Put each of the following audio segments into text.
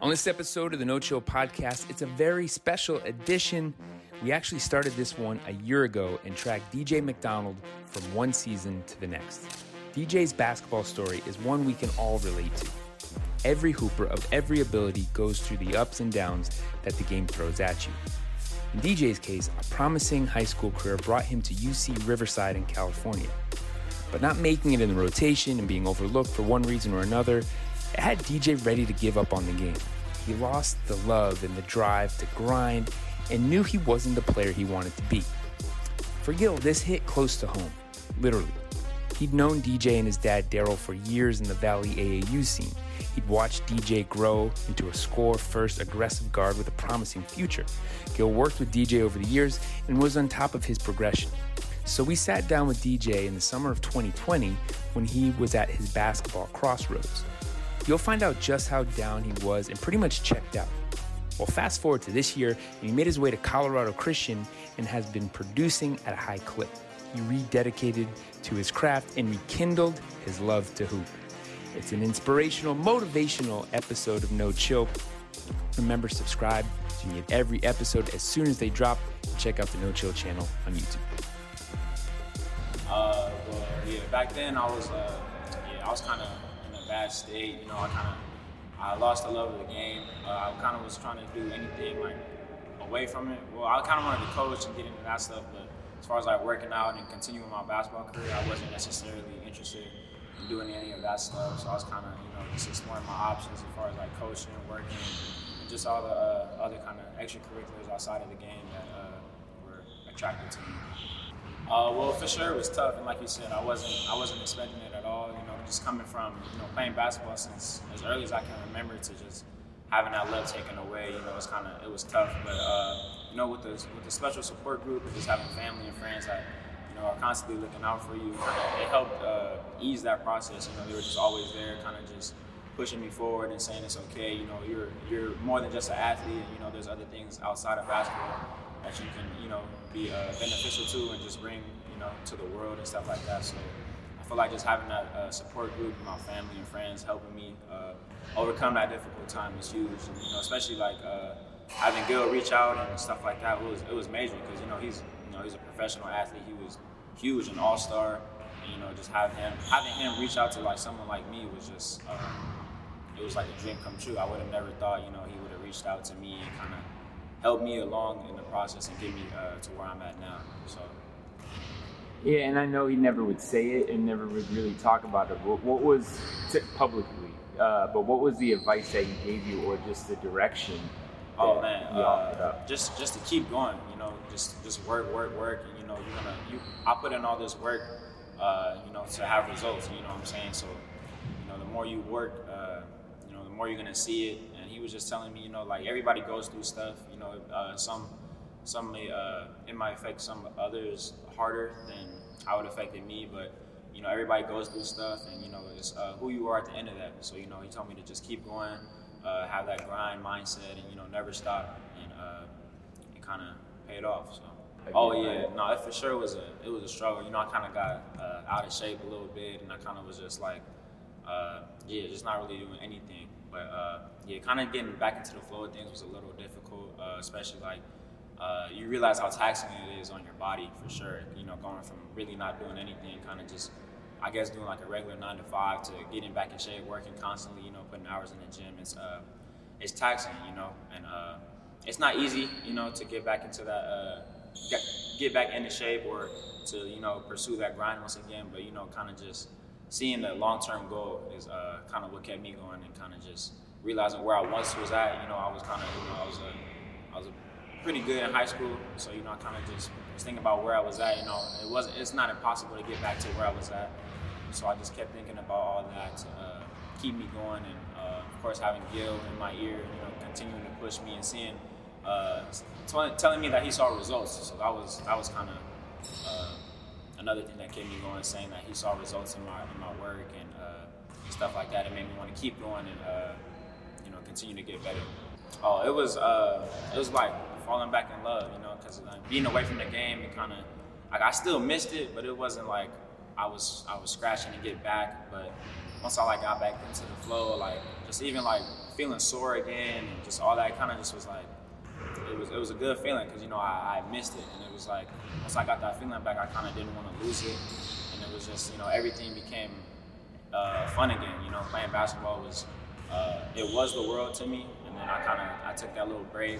On this episode of the No Chill podcast, it's a very special edition. We actually started this one a year ago and tracked DJ McDonald from one season to the next. DJ's basketball story is one we can all relate to. Every hooper of every ability goes through the ups and downs that the game throws at you. In DJ's case, a promising high school career brought him to UC Riverside in California. But not making it in the rotation and being overlooked for one reason or another, it had DJ ready to give up on the game. He lost the love and the drive to grind and knew he wasn't the player he wanted to be. For Gil, this hit close to home, literally. He'd known DJ and his dad Darryl for years in the Valley AAU scene. He'd watched DJ grow into a score first aggressive guard with a promising future. Gil worked with DJ over the years and was on top of his progression. So we sat down with DJ in the summer of 2020 when he was at his basketball crossroads. You'll find out just how down he was and pretty much checked out. Well, fast forward to this year, and he made his way to Colorado Christian and has been producing at a high clip. He rededicated to his craft and rekindled his love to hoop. It's an inspirational, motivational episode of No Chill. Remember, subscribe so you get every episode as soon as they drop. Check out the No Chill channel on YouTube. Uh, well, yeah, back then I was, uh, yeah, I was kind of bad state. You know, I kind of, I lost the love of the game. Uh, I kind of was trying to do anything like away from it. Well, I kind of wanted to coach and get into that stuff, but as far as like working out and continuing my basketball career, I wasn't necessarily interested in doing any of that stuff. So I was kind of, you know, just exploring my options as far as like coaching, working, and just all the uh, other kind of extracurriculars outside of the game that uh, were attracted to me. Uh, well, for sure, it was tough, and like you said, I wasn't I wasn't expecting it at all. You know, just coming from you know playing basketball since as early as I can remember to just having that love taken away. You know, it's kind of it was tough, but uh, you know, with the with the special support group, and just having family and friends that you know are constantly looking out for you, it helped uh, ease that process. You know, they were just always there, kind of just pushing me forward and saying it's okay. You know, you're you're more than just an athlete. And, you know, there's other things outside of basketball that you can you know be uh, beneficial to and just bring you know to the world and stuff like that. So feel like just having that uh, support group, my family and friends helping me uh, overcome that difficult time is huge. And, you know, especially like uh, having Gil reach out and stuff like that it was it was major because you know he's you know he's a professional athlete. He was huge, an all star. You know, just having him having him reach out to like someone like me was just um, it was like a dream come true. I would have never thought you know he would have reached out to me and kind of helped me along in the process and get me uh, to where I'm at now. So. Yeah, and I know he never would say it and never would really talk about it. What, what was publicly? Uh, but what was the advice that he gave you, or just the direction? Oh man, uh, just just to keep going. You know, just just work, work, work. And you know, you're gonna you. I put in all this work. Uh, you know, to have results. You know what I'm saying? So, you know, the more you work, uh, you know, the more you're gonna see it. And he was just telling me, you know, like everybody goes through stuff. You know, uh, some some may uh, it might affect some others harder than how it affected me, but you know everybody goes through stuff, and you know it's uh, who you are at the end of that. So you know he told me to just keep going, uh, have that grind mindset, and you know never stop, and uh, it kind of paid off. So. Oh yeah, no, it for sure was a it was a struggle. You know, I kind of got uh, out of shape a little bit, and I kind of was just like, uh, yeah, just not really doing anything. But yeah, kind of getting back into the flow of things was a little difficult, especially like uh, you realize how taxing it is on your body for sure. You know, going from really not doing anything, kind of just, I guess, doing like a regular nine to five to getting back in shape, working constantly. You know, putting hours in the gym. It's uh, it's taxing. You know, and uh, it's not easy. You know, to get back into that, uh, get, get back into shape or to you know pursue that grind once again. But you know, kind of just seeing the long term goal is uh, kind of what kept me going and kind of just realizing where I once was at. You know, I was kind of you know I was a I was a pretty good in high school, so you know I kind of just was thinking about where I was at. You know, it wasn't it's not impossible to get back to where I was at, so I just kept thinking about all that to uh, keep me going, and uh, of course having Gil in my ear, you know, continuing to push me and seeing, uh, t- telling me that he saw results. So that was that was kind of uh, another thing that kept me going, saying that he saw results in my in my work and uh, stuff like that. It made me want to keep going and uh, you know continue to get better. Oh, it was it was like falling back in love, you know, because being away from the game, it kind of like I still missed it, but it wasn't like I I was I was scratching to get back, but once I like got back into the flow, like just even like feeling sore again and just all that kind of just was like it was it was a good feeling because you know I, I missed it and it was like once I got that feeling back, I kind of didn't want to lose it, and it was just you know everything became uh, fun again. You know, playing basketball was uh, it was the world to me, and then I kind of I took that little break,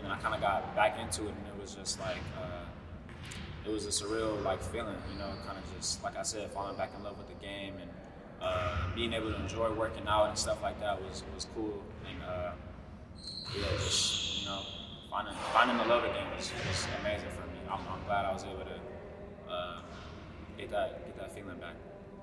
and then I kind of got back into it, and it was just like uh, it was a surreal like feeling. You know, kind of just like I said, falling back in love with the game and. Uh, being able to enjoy working out and stuff like that was was cool, and uh, yeah, just you know, finding finding the love again was, was amazing for me. I'm, I'm glad I was able to uh, get that get that feeling back.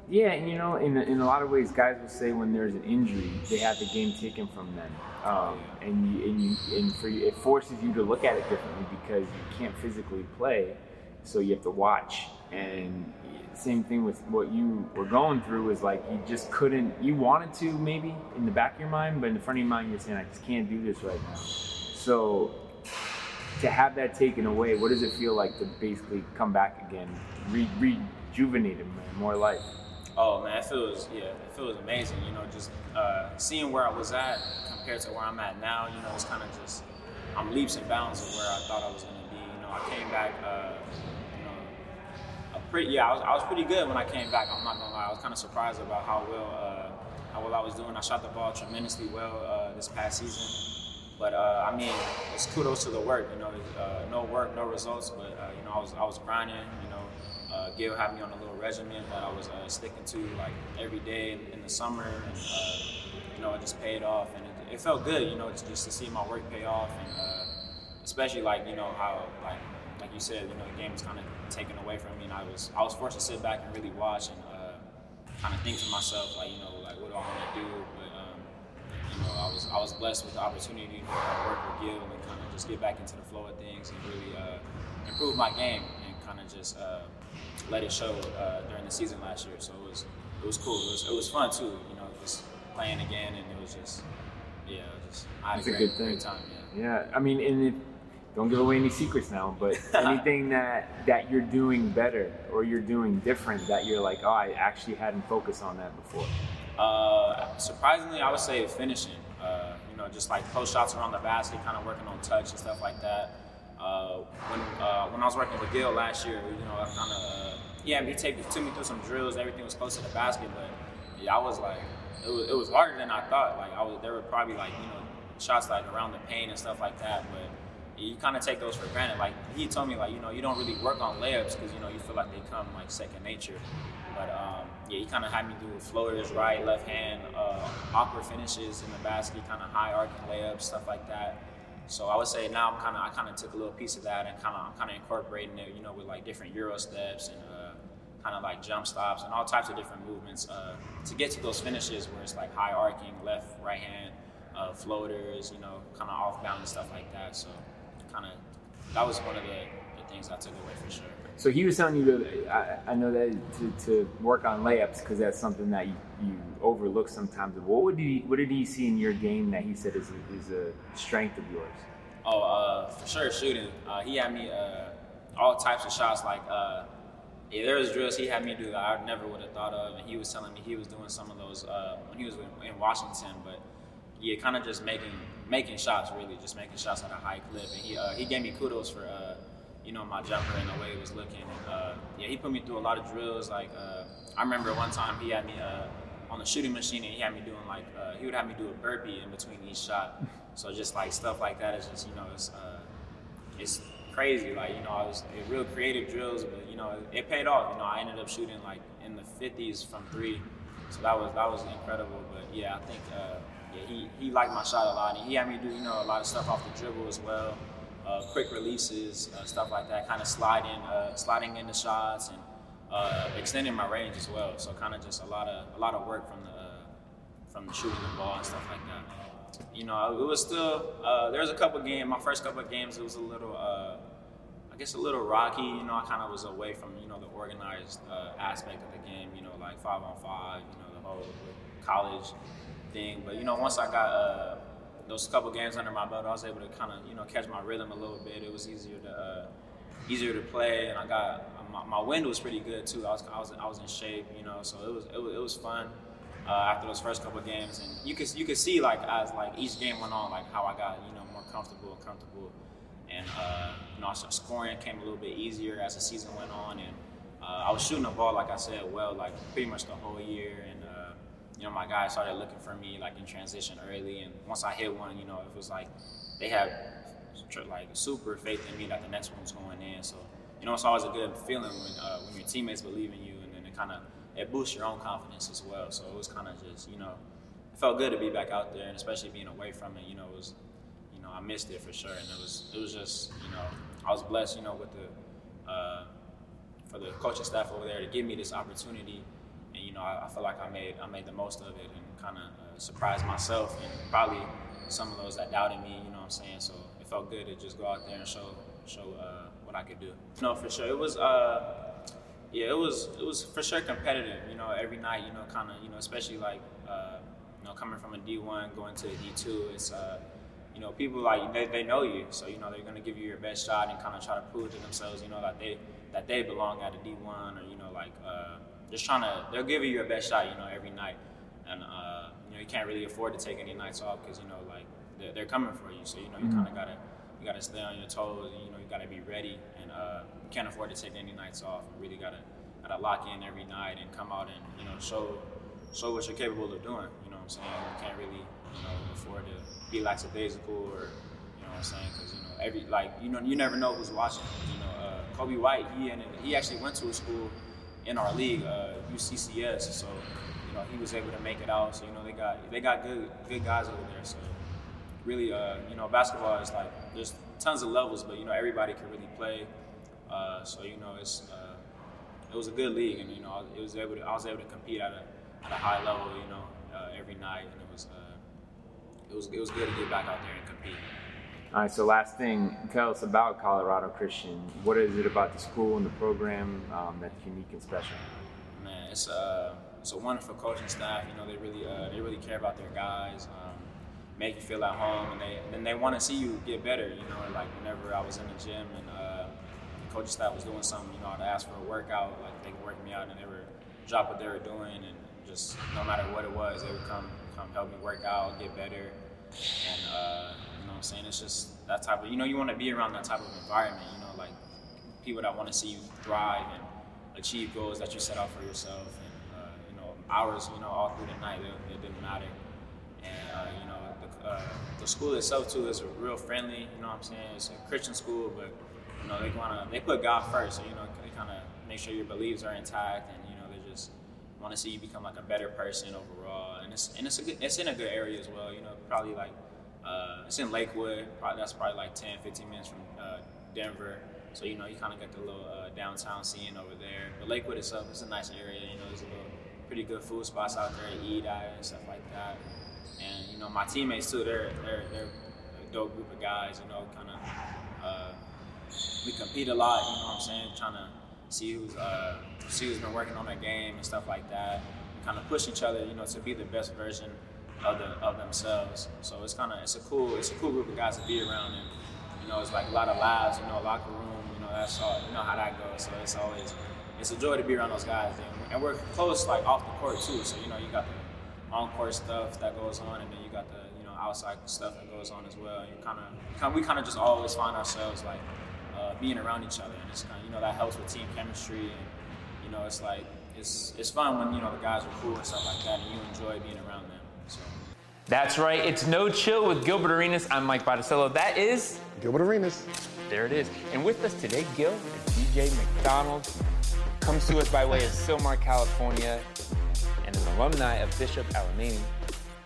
Yeah, and you know, in in a lot of ways, guys will say when there's an injury, they have the game taken from them, um, and you, and you and for you, it forces you to look at it differently because you can't physically play, so you have to watch. And same thing with what you were going through is like you just couldn't. You wanted to maybe in the back of your mind, but in the front of your mind, you're saying I just can't do this right now. So to have that taken away, what does it feel like to basically come back again, re- rejuvenated, more life? Oh man, it feels yeah, it feels amazing. You know, just uh, seeing where I was at compared to where I'm at now. You know, it's kind of just I'm leaps and bounds of where I thought I was going to be. You know, I came back. Uh, you know, pretty yeah, I was, I was pretty good when I came back. I'm not gonna lie, I was kind of surprised about how well uh, how well I was doing. I shot the ball tremendously well uh, this past season. But uh, I mean, it's kudos to the work. You know, uh, no work, no results. But you know, I was I was grinding. You know, uh, Gil had me on a little regimen that I was uh, sticking to like every day in the summer, and uh, you know it just paid off, and it, it, felt good, you know, just to see my work pay off, and uh, especially like you know how like like you said, you know, the game was kind of taken away from me, and I was I was forced to sit back and really watch and uh, kind of think to myself like you know like what do I want to do, but um, you know I was I was blessed with the opportunity to work with Gil and kind of just get back into the flow of things and really uh, improve my game and kind of just let it show uh, during the season last year. So it was it was cool. It was, it was fun too. You know, just playing again, and it was just yeah, just I had a, great, good thing. great time. Yeah. Yeah, I mean, and it, don't give away any secrets now, but anything that that you're doing better or you're doing different that you're like, oh, I actually hadn't focused on that before. Uh, surprisingly, I would say finishing. Uh, you know, just like close shots around the basket, kind of working on touch and stuff like that. Uh, when uh, when I was working with Gil last year, you know, I kind of yeah, he took me through some drills. Everything was close to the basket, but yeah, I was like, it was, it was harder than I thought. Like I was, there were probably like you know shots like around the paint and stuff like that, but you kind of take those for granted. Like he told me, like you know, you don't really work on layups because you know you feel like they come like second nature. But um, yeah, he kind of had me do floaters, right, left hand, uh, awkward finishes in the basket, kind of high arcing layups, stuff like that. So I would say now I'm kind of I kind of took a little piece of that and kind of I'm kind of incorporating it, you know, with like different euro steps and uh, kind of like jump stops and all types of different movements uh, to get to those finishes where it's like high arcing, left, right hand, uh, floaters, you know, kind of off balance stuff like that. So kind of that was one of the, the things I took away for sure. So he was telling you to, I, I know that to, to work on layups because that's something that you, you overlook sometimes. What would he, what did he see in your game that he said is a, is a strength of yours? Oh, uh, for sure, shooting. Uh, he had me uh, all types of shots. Like, uh, yeah, there was drills he had me do that I never would have thought of, and he was telling me he was doing some of those uh, when he was in, in Washington. But yeah, kind of just making making shots, really, just making shots at a high clip. And he uh, he gave me kudos for you know, my jumper and the way it was looking. Uh, yeah, he put me through a lot of drills. Like, uh, I remember one time he had me uh, on the shooting machine and he had me doing like, uh, he would have me do a burpee in between each shot. So just like stuff like that is just, you know, it's, uh, it's crazy. Like, you know, I was real creative drills, but, you know, it, it paid off. You know, I ended up shooting like in the 50s from three. So that was, that was incredible. But yeah, I think, uh, yeah, he, he liked my shot a lot. And he had me do, you know, a lot of stuff off the dribble as well uh, quick releases, uh, stuff like that, kind of sliding, uh, sliding into shots and uh, extending my range as well. So kind of just a lot of a lot of work from the uh, from shooting the ball and stuff like that. You know, it was still uh, there was a couple games. My first couple of games, it was a little. I guess a little rocky, you know. I kind of was away from, you know, the organized aspect of the game, you know, like five on five, you know, the whole college thing. But you know, once I got those couple games under my belt, I was able to kind of you know catch my rhythm a little bit. It was easier to uh, easier to play, and I got my, my wind was pretty good too. I was, I was, I was in shape, you know, so it was, it was, it was fun. Uh, after those first couple games, and you could you could see like as like each game went on, like how I got you know more comfortable and comfortable, and uh, you know scoring came a little bit easier as the season went on, and uh, I was shooting the ball like I said well like pretty much the whole year, and you know my guys started looking for me like in transition early, and once I hit one, you know it was like they had like super faith in me that the next one was going in, so you know, it's always a good feeling when uh, when your teammates believe in you, and then it kind of it boosts your own confidence as well. So it was kind of just you know, it felt good to be back out there, and especially being away from it. You know, it was you know I missed it for sure, and it was it was just you know I was blessed you know with the uh, for the coaching staff over there to give me this opportunity, and you know I, I feel like I made I made the most of it and kind of uh, surprised myself and probably some of those that doubted me. You know what I'm saying? So it felt good to just go out there and show show uh, what I could do. No, for sure. It was, uh, yeah, it was, it was for sure competitive. You know, every night, you know, kind of, you know, especially like, uh, you know, coming from a D1 going to a D2, it's, uh, you know, people like they, they know you, so you know they're gonna give you your best shot and kind of try to prove to themselves, you know, that they that they belong at a D1 or you know, like uh, just trying to they'll give you your best shot, you know, every night, and uh, you know you can't really afford to take any nights off because you know like they're, they're, coming for you, so you know you mm-hmm. kind of gotta you got to stay on your toes. And, you know, you got to be ready, and uh, you can't afford to take any nights off. You really got to got to lock in every night and come out and you know show show what you're capable of doing. You know what I'm saying? You can't really you know afford to be lackadaisical or you know what I'm saying because you know every like you know you never know who's watching. You know, uh, Coby White he ended, he actually went to a school in our league, uh, UCCS, so you know he was able to make it out. So you know they got they got good good guys over there. So really, uh, you know, basketball is like there's tons of levels, but you know everybody can really play. Uh, so you know it's uh, it was a good league, and you know it was able to, I was able to compete at a at a high level, you know, uh, every night, and it was uh, it was it was good to get back out there and compete. All right. So last thing, tell us about Colorado Christian. What is it about the school and the program um, that's unique and special? Man, it's uh, it's a wonderful coaching staff. You know, they really uh, they really care about their guys. Um, make you feel at home, and they and they want to see you get better. You know, like whenever I was in the gym and uh, the coaching staff was doing something, you know, I'd ask for a workout, like they work me out, and they would drop what they were doing, and just no matter what it was, they would come come help me work out, get better, and uh, I'm saying it's just that type of you know you want to be around that type of environment. You know, like people that want to see you thrive and achieve goals that you set out for yourself, and uh, you know, hours, you know, all through the night, it, it didn't matter, and uh, you know uh, the school itself too is real friendly. You know what I'm saying? It's a Christian school, but you know they wanna they put God first. So you know they kind of make sure your beliefs are intact, and you know they just want to see you become like a better person overall. And it's and it's a good, it's in a good area as well. You know, probably like uh, it's in Lakewood. Probably, that's probably like 10, 15 minutes from uh, Denver. So you know you kind of get the little uh, downtown scene over there. But Lakewood itself is a nice area. You know, there's a little pretty good food spots out there eat at and stuff like that and you know my teammates too. They're they're they're a dope group of guys. You know, kind of uh, we compete a lot. You know what I'm saying? Trying to see who's uh, see who's been working on their game and stuff like that. Kind of push each other. You know, to be the best version of the of themselves. So it's kind of it's a cool it's a cool group of guys to be around and. You know, it's like a lot of lives, you know, locker room, you know, that's all, you know how that goes. So it's always, it's a joy to be around those guys. And we're close, like, off the court, too. So, you know, you got the on-court stuff that goes on, and then you got the you know outside stuff that goes on as well. And you kind of we kind of just always find ourselves like uh, being around each other, and it's kind of you know that helps with team chemistry, and you know it's like it's it's fun when you know the guys are cool and stuff like that, and you enjoy being around. That's right. It's No Chill with Gilbert Arenas. I'm Mike Botticello. That is Gilbert Arenas. There it is. And with us today, Gil and DJ McDonald. Comes to us by way of Sylmar, California and an alumni of Bishop Alemany,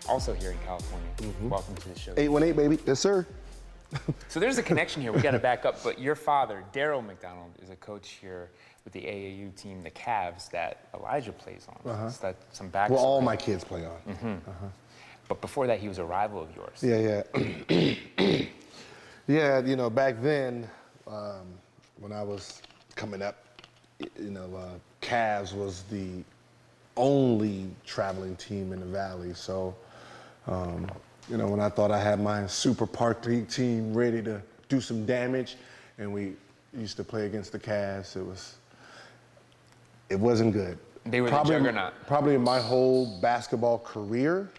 also here in California. Mm-hmm. Welcome to the show. 818, baby. Yes, sir. so there's a connection here. We got to back up. But your father, Darryl McDonald, is a coach here with the AAU team, the Cavs, that Elijah plays on. Uh-huh. So some back. Well, all my kids play on. Mm-hmm. Uh-huh. But before that, he was a rival of yours. Yeah, yeah. yeah, you know, back then, um, when I was coming up, you know, uh, Cavs was the only traveling team in the Valley. So, um, you know, when I thought I had my super park team ready to do some damage, and we used to play against the Cavs, it was it wasn't good. They were probably, the juggernaut. Probably in my whole basketball career,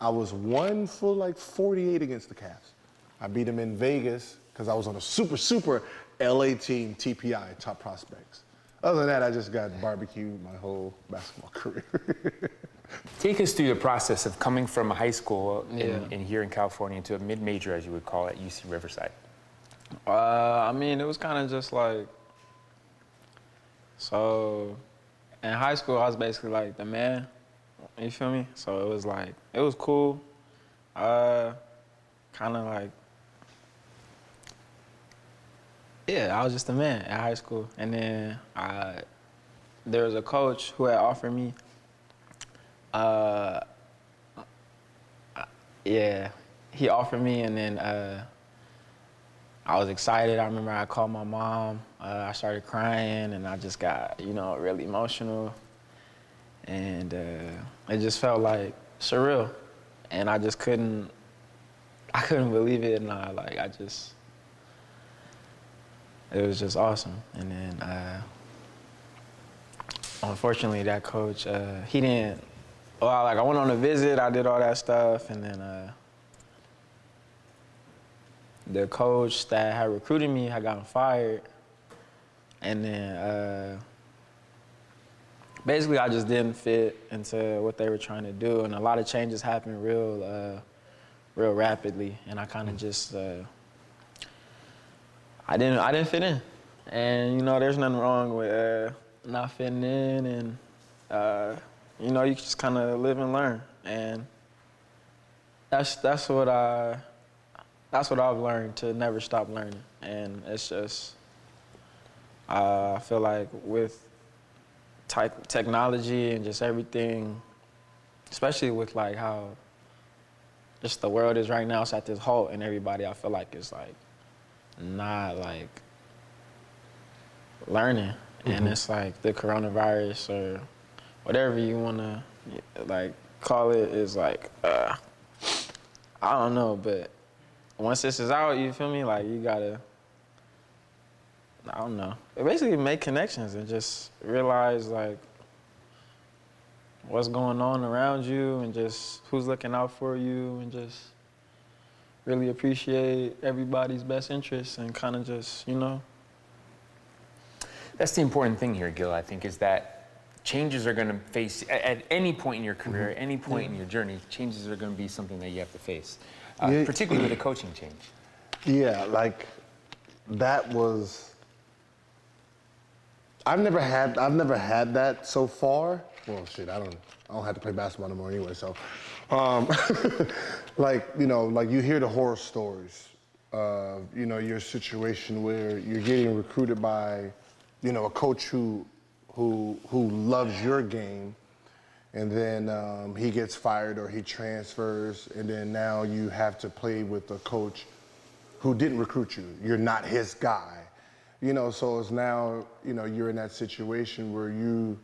I was one for like 48 against the Cavs. I beat them in Vegas because I was on a super, super LA team, TPI, top prospects. Other than that, I just got barbecued my whole basketball career. Take us through the process of coming from a high school in, Yeah. in here in California to a mid-major, as you would call it, UC Riverside. Uh, I mean, it was kind of just like. So, in high school, I was basically like the man. You feel me? So it was like it was cool. Uh, kind of like. Yeah, I was just a man at high school, and then I, there was a coach who had offered me. Uh, yeah, he offered me, and then. Uh, I was excited. I remember I called my mom. Uh, I started crying, and I just got, you know, really emotional. And uh, it just felt like surreal, and I just couldn't, I couldn't believe it. And I like, I just, it was just awesome. And then, uh, unfortunately, that coach, uh, he didn't. Well, like I went on a visit, I did all that stuff, and then. Uh, the coach that had recruited me had gotten fired. And then uh, basically I just didn't fit into what they were trying to do. And a lot of changes happened real, uh, real rapidly. And I kind of just, uh, I didn't, I didn't fit in. And you know, there's nothing wrong with uh, not fitting in. And uh, you know, you just kind of live and learn. And that's that's what I that's what I've learned to never stop learning. And it's just, uh, I feel like with ty- technology and just everything, especially with like how just the world is right now, it's at this halt, and everybody I feel like is like not like learning. And it's like the coronavirus or whatever you wanna like call it is like, uh, I don't know, but once this is out, you feel me? Like you gotta, I don't know. It basically, make connections and just realize like what's going on around you and just who's looking out for you and just really appreciate everybody's best interests and kind of just you know. That's the important thing here, Gil, I think, is that changes are going to face, at, at any point in your career, any point in your journey, changes are going to be something that you have to face, uh, Yeah. particularly with a coaching change. Yeah, like that was. I've never had. I've never had that so far. Well, shit, I don't. I don't have to play basketball no more anyway. So, um, like you know, like you hear the horror stories of you know your situation where you're getting recruited by, you know, a coach who, who who loves your game, and then um, he gets fired or he transfers, and then now you have to play with a coach who didn't recruit you. You're not his guy. You know, so it's now, you know, you're in that situation where you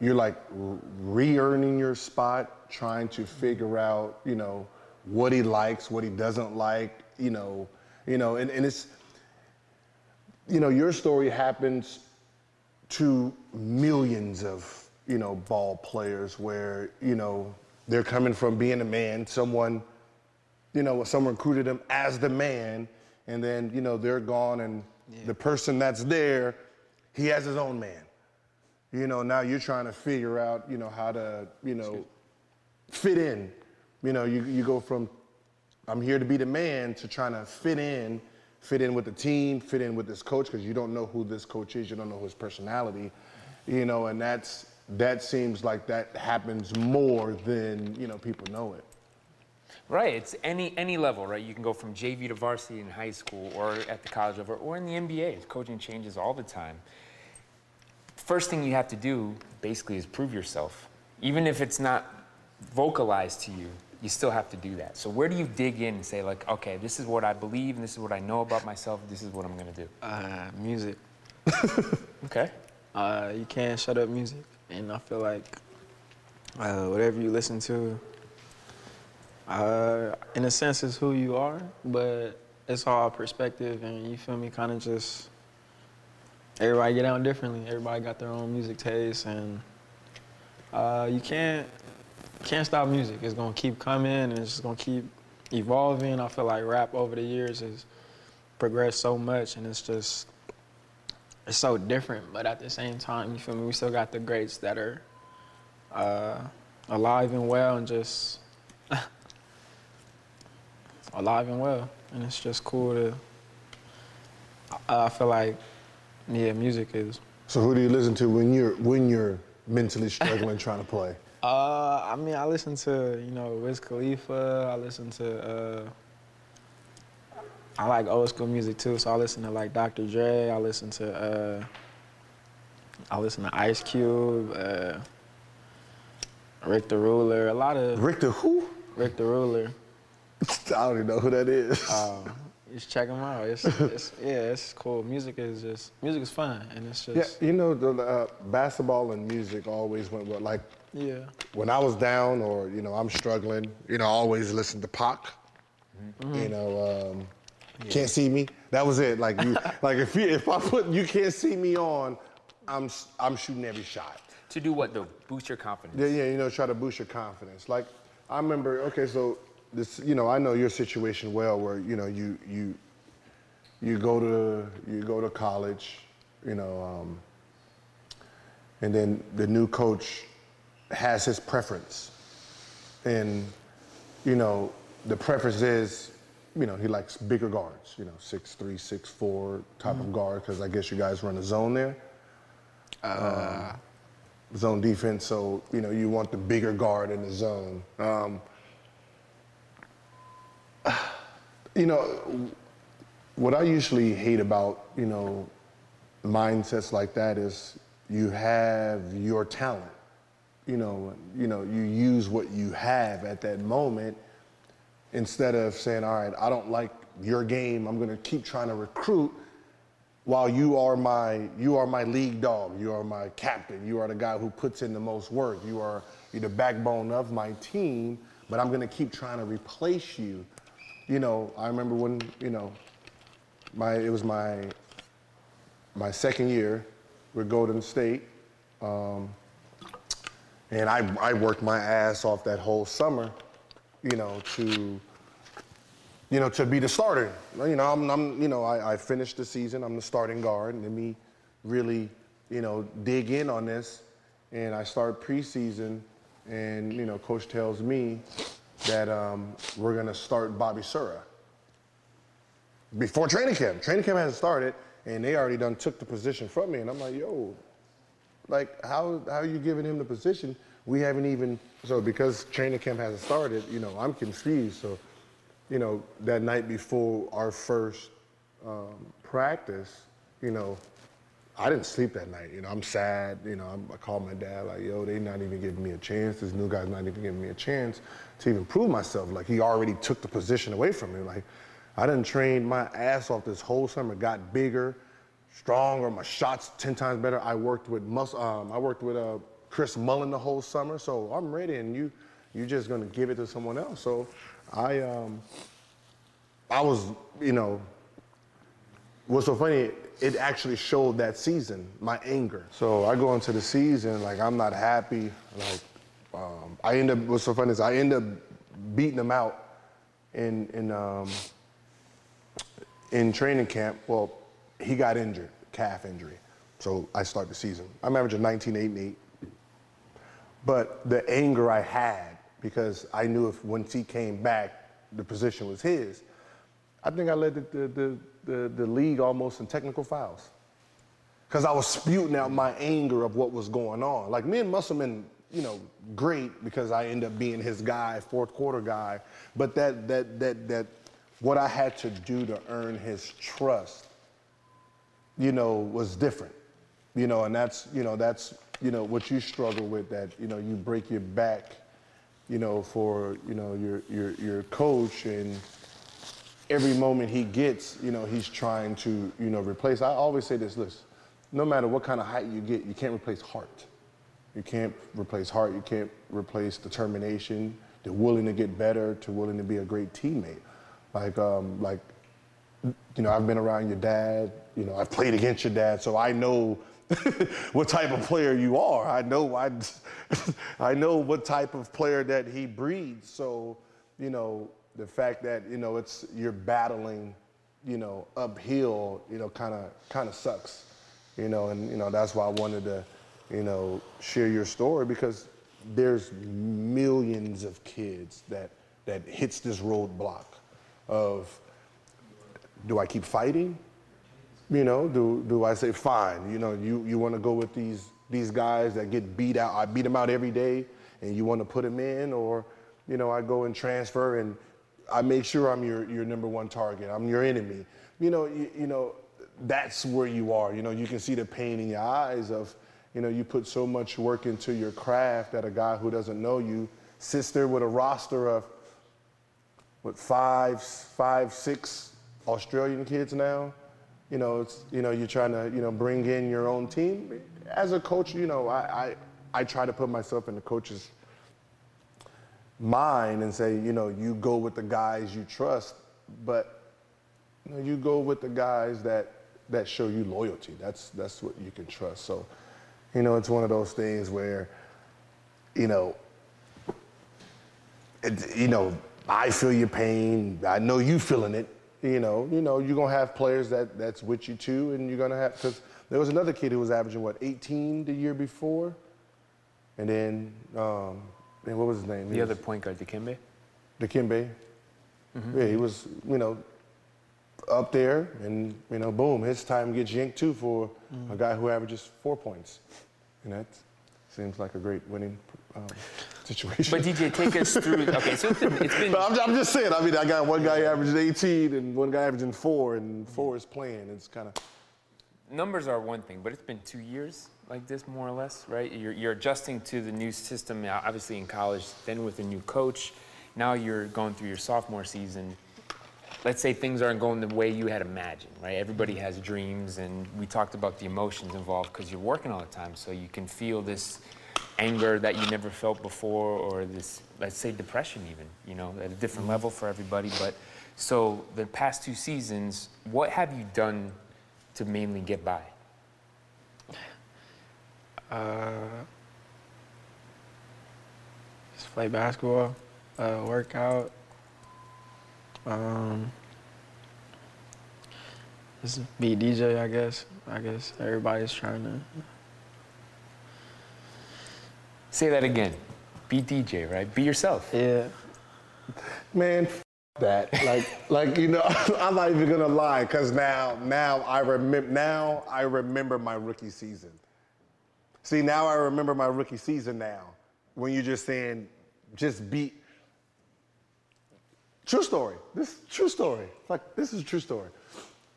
you're like re-earning your spot, trying to figure out, you know, what he likes, what he doesn't like, you know, you know, and, and it's you know, your story happens to millions of, you know, ball players where, you know, they're coming from being a man, someone you know, someone recruited them as the man, and then, you know, they're gone, and the person that's there, he has his own man. You know, now you're trying to figure out, you know, how to, you know, fit in. You know, you, you go from, I'm here to be the man, to trying to fit in, fit in with the team, fit in with this coach, because you don't know who this coach is, you don't know his personality, you know, and that's, that seems like that happens more than, you know, people know it. Right, it's any any level, right? You can go from JV to varsity in high school or at the college level or in the NBA. Coaching changes all the time. First thing you have to do basically is prove yourself. Even if it's not vocalized to you, you still have to do that. So where do you dig in and say like, okay, this is what I believe and this is what I know about myself, this is what I'm gonna do? Uh, music. Okay. Uh, you can't shut up music, and I feel like uh, whatever you listen to, uh, in a sense, it's who you are. But it's all perspective, and you feel me, kind of just everybody get down differently. Everybody got their own music taste, and uh, you can't can't stop music. It's gonna keep coming, and it's just gonna keep evolving. I feel like rap over the years has progressed so much, and it's just it's so different. But at the same time, you feel me? We still got the greats that are uh, alive and well, and just alive and well, and it's just cool to. I feel like, yeah, music is. So who do you listen to when you're when you're mentally struggling trying to play? Uh, I mean, I listen to you know Wiz Khalifa. I listen to. Uh, I like old school music too, so I listen to like Dr. Dre. I listen to. Uh, I listen to Ice Cube, uh, Rick the Ruler. A lot of Rick the who? Rick the Ruler. I don't even know who that is. Um, just check them out. It's, it's yeah, it's cool. Music is just music is fun, and it's just yeah, you know, the uh, basketball and music always went well. Like yeah. when I was down or you know I'm struggling, you know, I always listen to Pac. Mm-hmm. You know, um, can't see me. That was it. Like you, like if you, if I put you can't see me on, I'm s- I'm shooting every shot. To do what though? Boost your confidence. Yeah, yeah, you know, try to boost your confidence. Like I remember, okay, so this, you know, I know your situation well, where you know you you you go to you go to college, you know, um, and then the new coach has his preference, and you know the preference is, you know, he likes bigger guards, you know, six three, six four type of guard, because I guess you guys run a zone there. Zone defense, so you know you want the bigger guard in the zone. Um, you know, what I usually hate about you know mindsets like that is you have your talent. You know, you know, you use what you have at that moment instead of saying, "All right, I don't like your game. I'm going to keep trying to recruit." while you are my you are my league dog you are my captain you are the guy who puts in the most work you are you're the backbone of my team but i'm going to keep trying to replace you you know i remember when you know my it was my my second year with golden state um, and I, I worked my ass off that whole summer you know to you know, to be the starter. You know, I'm, I'm you know, I, I finished the season. I'm the starting guard, and let me really, you know, dig in on this. And I start preseason, and you know, coach tells me that um, we're gonna start Bobby Sura before training camp. Training camp hasn't started, and they already done took the position from me. And I'm like, yo, like how how are you giving him the position? We haven't even so because training camp hasn't started. You know, I'm confused. So you know, that night before our first um, practice, you know, I didn't sleep that night. You know, I'm sad. You know, I'm, I called my dad like, yo, they not even giving me a chance. This new guy's not even giving me a chance to even prove myself. Like he already took the position away from me. Like I didn't train my ass off this whole summer, got bigger, stronger. My shots ten times better. I worked with mus- um, I worked with uh, Chris Mullin the whole summer, so I'm ready. And you, you're just gonna give it to someone else. So I, um, I was, you know, what's so funny, it actually showed that season, my anger. So I go into the season, like, I'm not happy. Like, um, I end up, what's so funny is I end up beating them out in, in, um, in training camp. Well, he got injured, calf injury. So I start the season. I'm averaging 19, 8, and 8. But the anger I had, because I knew if once he came back, the position was his, I think I led the, the, the, the, the league almost in technical fouls. Because I was spewing out my anger of what was going on. Like me and Musselman, you know, great because I end up being his guy, fourth quarter guy. But that that that that what I had to do to earn his trust, you know, was different. You know, and that's, you know, that's, you know, what you struggle with that, you know, you break your back, you know, for, you know, your your your coach and every moment he gets, you know, he's trying to, you know, replace. I always say this, listen, no matter what kind of height you get, you can't replace heart. You can't replace heart, you can't replace determination, the willing to get better, to willing to be a great teammate. Like, um, like you know, I've been around your dad. You know, I've played against your dad, so I know what type of player you are. I know I, I know what type of player that he breeds. So, you know, the fact that you know it's you're battling, you know, uphill, you know, kind of kind of sucks, you know, and you know that's why I wanted to, you know, share your story because there's millions of kids that that hits this roadblock of do I keep fighting? You know, do do I say fine? You know, you you want to go with these these guys that get beat out. I beat them out every day, and you want to put them in, or you know, I go and transfer and I make sure I'm your your number one target. I'm your enemy. You know, you, you know, that's where you are. You know, you can see the pain in your eyes of, you know, you put so much work into your craft that a guy who doesn't know you sits there with a roster of what five, five, six Australian kids now. You know, it's you know you're trying to you know bring in your own team. As a coach, you know I I, I try to put myself in the coach's mind and say you know you go with the guys you trust, but you know you go with the guys that that show you loyalty. That's that's what you can trust. So, you know, it's one of those things where, you know, it, you know, I feel your pain. I know you feeling it. You know, you know, you're gonna have players that that's with you too, and you're gonna have because there was another kid who was averaging what 18 the year before, and then um, and what was his name? The other point guard, Dikembe. Dikembe. Mm-hmm. Yeah, he was you know up there, and you know, boom, his time gets yanked too for mm-hmm. a guy who averages four points, and that seems like a great winning um, situation. But DJ, take us through. Okay, so it's been. It's been I'm, I'm, just saying. I mean, I got one guy averaging 18 and one guy averaging four, and four is playing. It's kind of. Numbers are one thing, but it's been two years like this, more or less, right? You're, you're adjusting to the new system, obviously in college, then with a new coach. Now you're going through your sophomore season. Let's say things aren't going the way you had imagined, right? Everybody has dreams, and we talked about the emotions involved because you're working all the time, so you can feel this anger that you never felt before or this let's say depression even you know at a different mm-hmm. level for everybody but so the past two seasons what have you done to mainly get by uh, just play basketball uh, work out um, just be dj i guess i guess everybody's trying to Say that again. Be DJ, right? Be yourself. Yeah. Man, f- that. Like, like you know, I'm not even gonna lie, cause now, now I remember. Now I remember my rookie season. See, now I remember my rookie season. Now, when you're just saying, just beat. True story. This true story. Like this is a true story.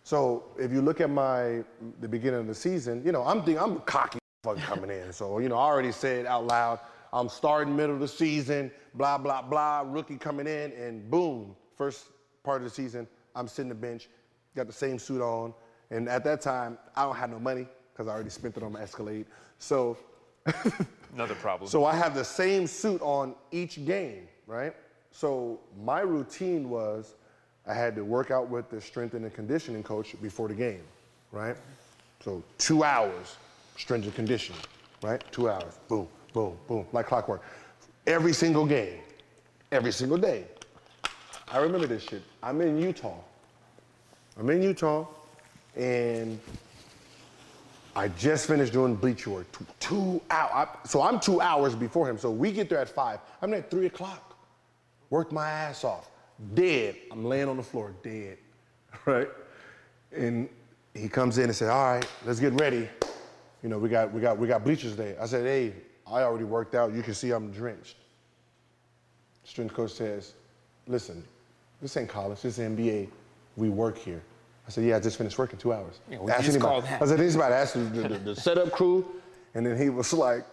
So if you look at my the beginning of the season, you know, I'm thinking I'm cocky fucking coming in. So, you know, I already said out loud, I'm starting middle of the season, blah, blah, blah, rookie coming in, and boom, first part of the season, I'm sitting the bench, got the same suit on. And at that time, I don't have no money because I already spent it on my Escalade. So, another problem. So I have the same suit on each game, right? So my routine was I had to work out with the strength and conditioning coach before the game, right? So two hours strength and conditioning, right? Two hours, boom, boom, boom, like clockwork. Every single game, every single day. I remember this shit. I'm in Utah. I'm in Utah, and I just finished doing bleach work. Two, two hours. So I'm two hours before him. So we get there at five. I'm there at three o'clock. Worked my ass off. Dead. I'm laying on the floor, dead. Right? And he comes in and says, All right, let's get ready you know, we got, we got, we got bleachers today. I said, hey, I already worked out. You can see I'm drenched. Strength coach says, listen, this ain't college, this is NBA. We work here. I said, yeah, I just finished working two hours. Yeah, we just called that. I said, anybody ask the, the, the setup crew. And then he was like,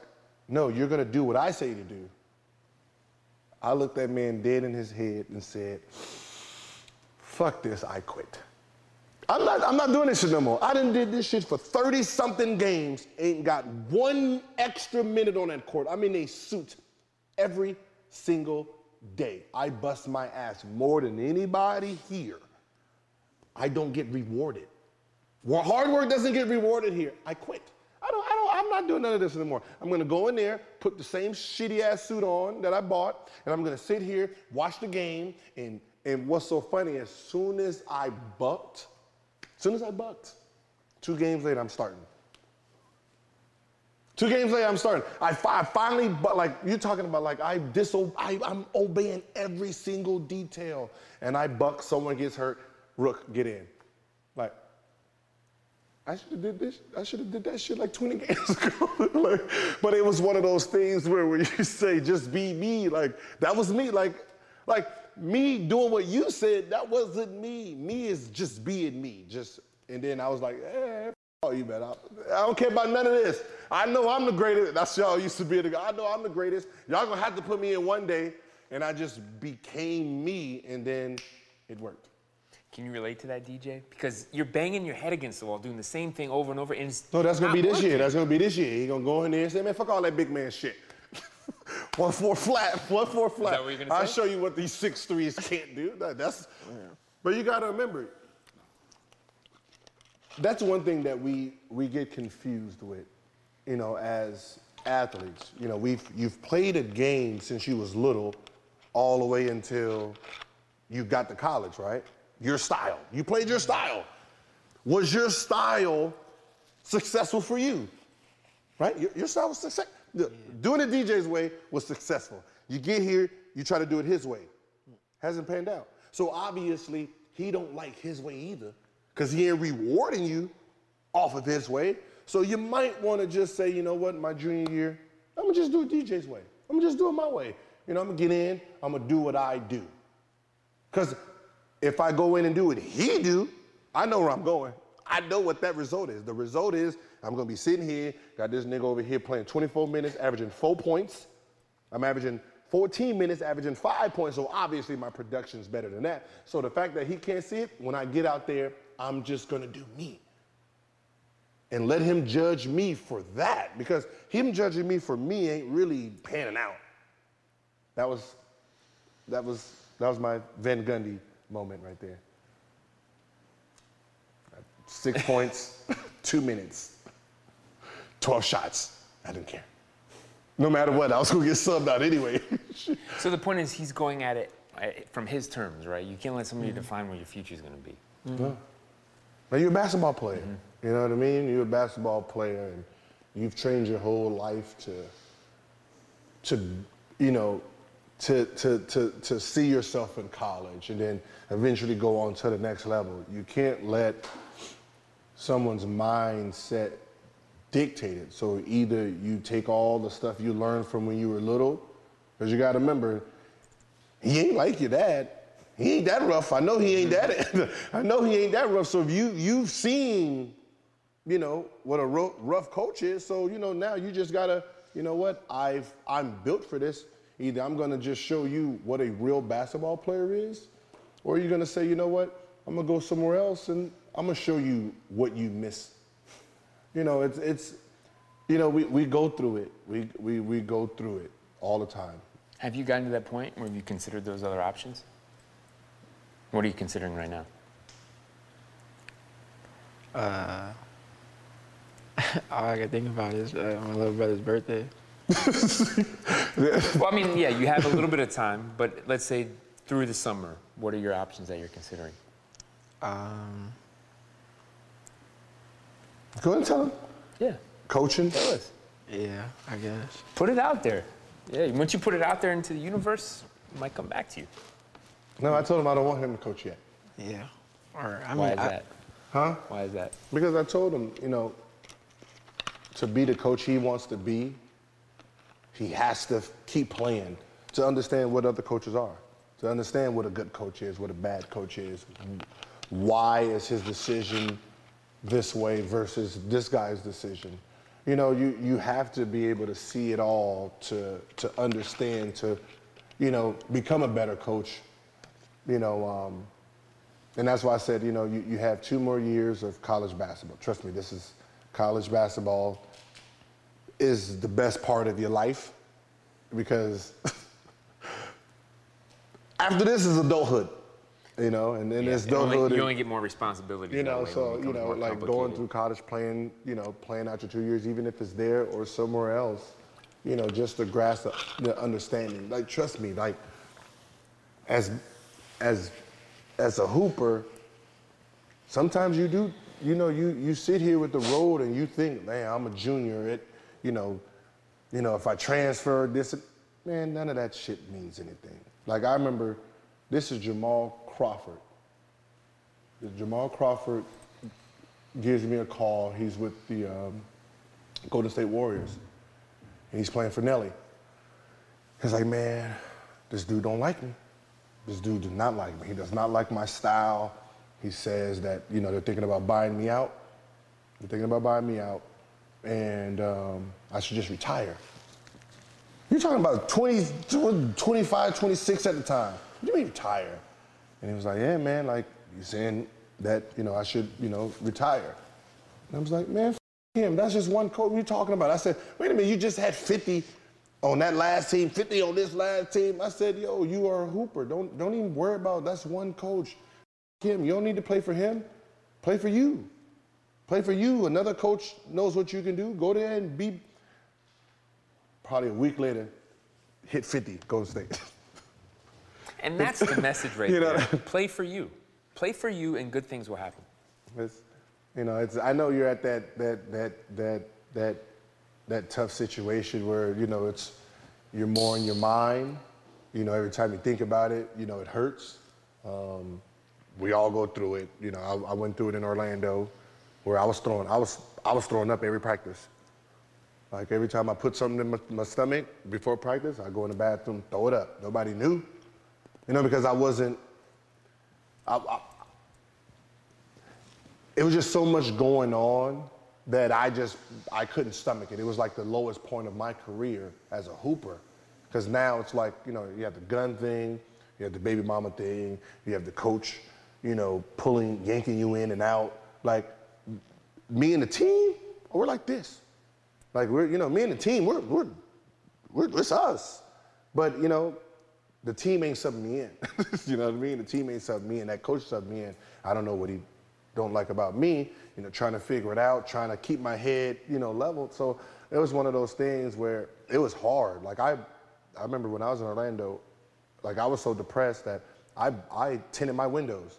no, you're gonna do what I say to do. I looked that man dead in his head and said, fuck this, I quit. I'm not, I'm not doing this shit no more. I done did this shit for 30 something games, ain't got one extra minute on that court. I'm in a suit every single day. I bust my ass more than anybody here. I don't get rewarded. Well, hard work doesn't get rewarded here. I quit. I don't, I don't, I'm not doing none of this anymore. I'm gonna go in there, put the same shitty ass suit on that I bought, and I'm gonna sit here, watch the game, and and what's so funny, as soon as I bucked, as soon as I bucked, two games later, I'm starting. Two games later, I'm starting. I, I finally, but like you're talking about, like I diso- I, I'm obeying every single detail, and I buck. Someone gets hurt. Rook, get in. Like I should have did this. I should have did that shit like 20 games ago. like, but it was one of those things where, where you say, just be me. Like that was me. Like, like me doing what you said, that wasn't me. Me is just being me. Just and then I was like, eh, f- you man. I, I don't care about none of this. I know I'm the greatest. That's y'all used to be the guy. I know I'm the greatest. Y'all gonna have to put me in one day. And I just became me, and then it worked. Can you relate to that, DJ? Because you're banging your head against the wall, doing the same thing over and over, and it's No, that's gonna be this working. year. That's gonna be this year. He gonna go in there and say, man, fuck all that big man shit. one four flat, one four flat. that what you're gonna I'll say? show you what these six threes can't do. That- that's. But you gotta remember, that's one thing that we we get confused with, you know, as athletes. You know, we've you've played a game since you was little, all the way until you got to college, right? Your style. You played your style. Was your style successful for you? Right? Your, your style was success. the- Doing it DJ's way was successful. You get here, you try to do it his way. Hasn't panned out. So obviously he don't like his way either, because he ain't rewarding you off of his way. So you might want to just say, you know what, my junior year, I'm gonna just do it DJ's way. I'm gonna just do it my way. You know, I'm gonna get in, I'm gonna do what I do. Because if I go in and do what he do, I know where I'm going. I know what that result is. The result is I'm gonna be sitting here, got this nigga over here playing 24 minutes, averaging four points. I'm averaging 14 minutes, averaging five points. So obviously my production's better than that. So the fact that he can't see it, when I get out there, I'm just gonna do me. And let him judge me for that. Because him judging me for me ain't really panning out. That was that was that was my Van Gundy moment right there. Six points, two minutes, 12 shots. I didn't care. No matter what, I was gonna get subbed out anyway. So the point is, he's going at it from his terms, right? You can't let somebody mm-hmm. define what your future is going to be. Mm-hmm. now you're a basketball player. Mm-hmm. You know what I mean? You're a basketball player and you've trained your whole life to to you know to, to, to, to see yourself in college and then eventually go on to the next level. You can't let someone's mindset dictate it. So either you take all the stuff you learned from when you were little, because you got to remember, he ain't like your dad. He ain't that rough. I know he ain't that. I know he ain't that rough. So if you you've seen, you know, what a rough coach is. So you know now you just gotta, you know what? I've I'm built for this. Either I'm gonna just show you what a real basketball player is, or you're gonna say, you know what? I'm gonna go somewhere else and I'm gonna show you what you miss. You know, it's it's, you know, we, we go through it. We, we we go through it all the time. Have you gotten to that point where you considered those other options? What are you considering right now? Uh, all I can think about is uh, my little brother's birthday. Well, I mean, yeah, you have a little bit of time, but let's say through the summer, what are your options that you're considering? Um, Go ahead and tell him. Yeah, Coaching. tell us. yeah, I guess. Put it out there. Yeah, once you put it out there into the universe, it might come back to you. No, I told him I don't want him to coach yet. Yeah. Or I Why mean, is I- that? Huh? Why is that? Because I told him, you know, to be the coach he wants to be, he has to keep playing to understand what other coaches are, to understand what a good coach is, what a bad coach is, why is his decision this way versus this guy's decision. You know, you, you have to be able to see it all to, to understand, to, you know, become a better coach. You know, um, and that's why I said, you know, you, you have two more years of college basketball. Trust me, this is college basketball is the best part of your life because after this is adulthood. You know, and then Yeah, there's and only- you only get more responsibility. you know, so you know, like going through college, playing, you know, playing out your two years, even if it's there or somewhere else, you know, just to grasp the, the understanding. Like, trust me, like, as as as a hooper, sometimes you do, you know, you you sit here with the road and you think, man, I'm a junior. It, you know, you know, if I transfer this, man, none of that shit means anything. Like I remember, this is Jamal Crawford. Jamal Crawford gives me a call. He's with the um, Golden State Warriors, and he's playing for Nellie. He's like, man, this dude don't like me. This dude does not like me. He does not like my style. He says that you know they're thinking about buying me out. They're thinking about buying me out, and um, I should just retire. You're talking about 20, 25, 26 at the time. What do you mean retire? And he was like, yeah, man, like, you're saying that, you know, I should, you know, retire. And I was like, man, him. That's just one coach. What are you talking about? I said, wait a minute, you just had 50 on that last team, 50 on this last team. I said, yo, you are a hooper. Don't, don't even worry about that's one coach. Him. You don't need to play for him. Play for you. Play for you. Another coach knows what you can do. Go there and be. Probably a week later, hit 50, Golden State. And that's the message right You know- there. Play for you. Play for you, and good things will happen. It's, you know, it's, I know you're at that, that, that, that, that, that tough situation where, you know, it's, you're more in your mind. You know, every time you think about it, you know, it hurts. Um, we all go through it. You know, I, I went through it in Orlando where I was throwing, I was, I was throwing up every practice. Like every time I put something in my, my stomach before practice, I go in the bathroom, throw it up. Nobody knew. You know, because I wasn't, I, I, it was just so much going on that I just I couldn't stomach it. It was like the lowest point of my career as a hooper, because now it's like you know you have the gun thing, you have the baby mama thing, you have the coach, you know, pulling, yanking you in and out. Like me and the team, we're like this. Like we're you know me and the team, we're we're, we're it's us. But you know, the team ain't subbing me in. you know what I mean? The team ain't subbing me in. That coach subbed me in. I don't know what he don't like about me. You know, trying to figure it out, trying to keep my head, you know, leveled. So it was one of those things where it was hard. Like I, I remember when I was in Orlando, like I was so depressed that I I tinted my windows.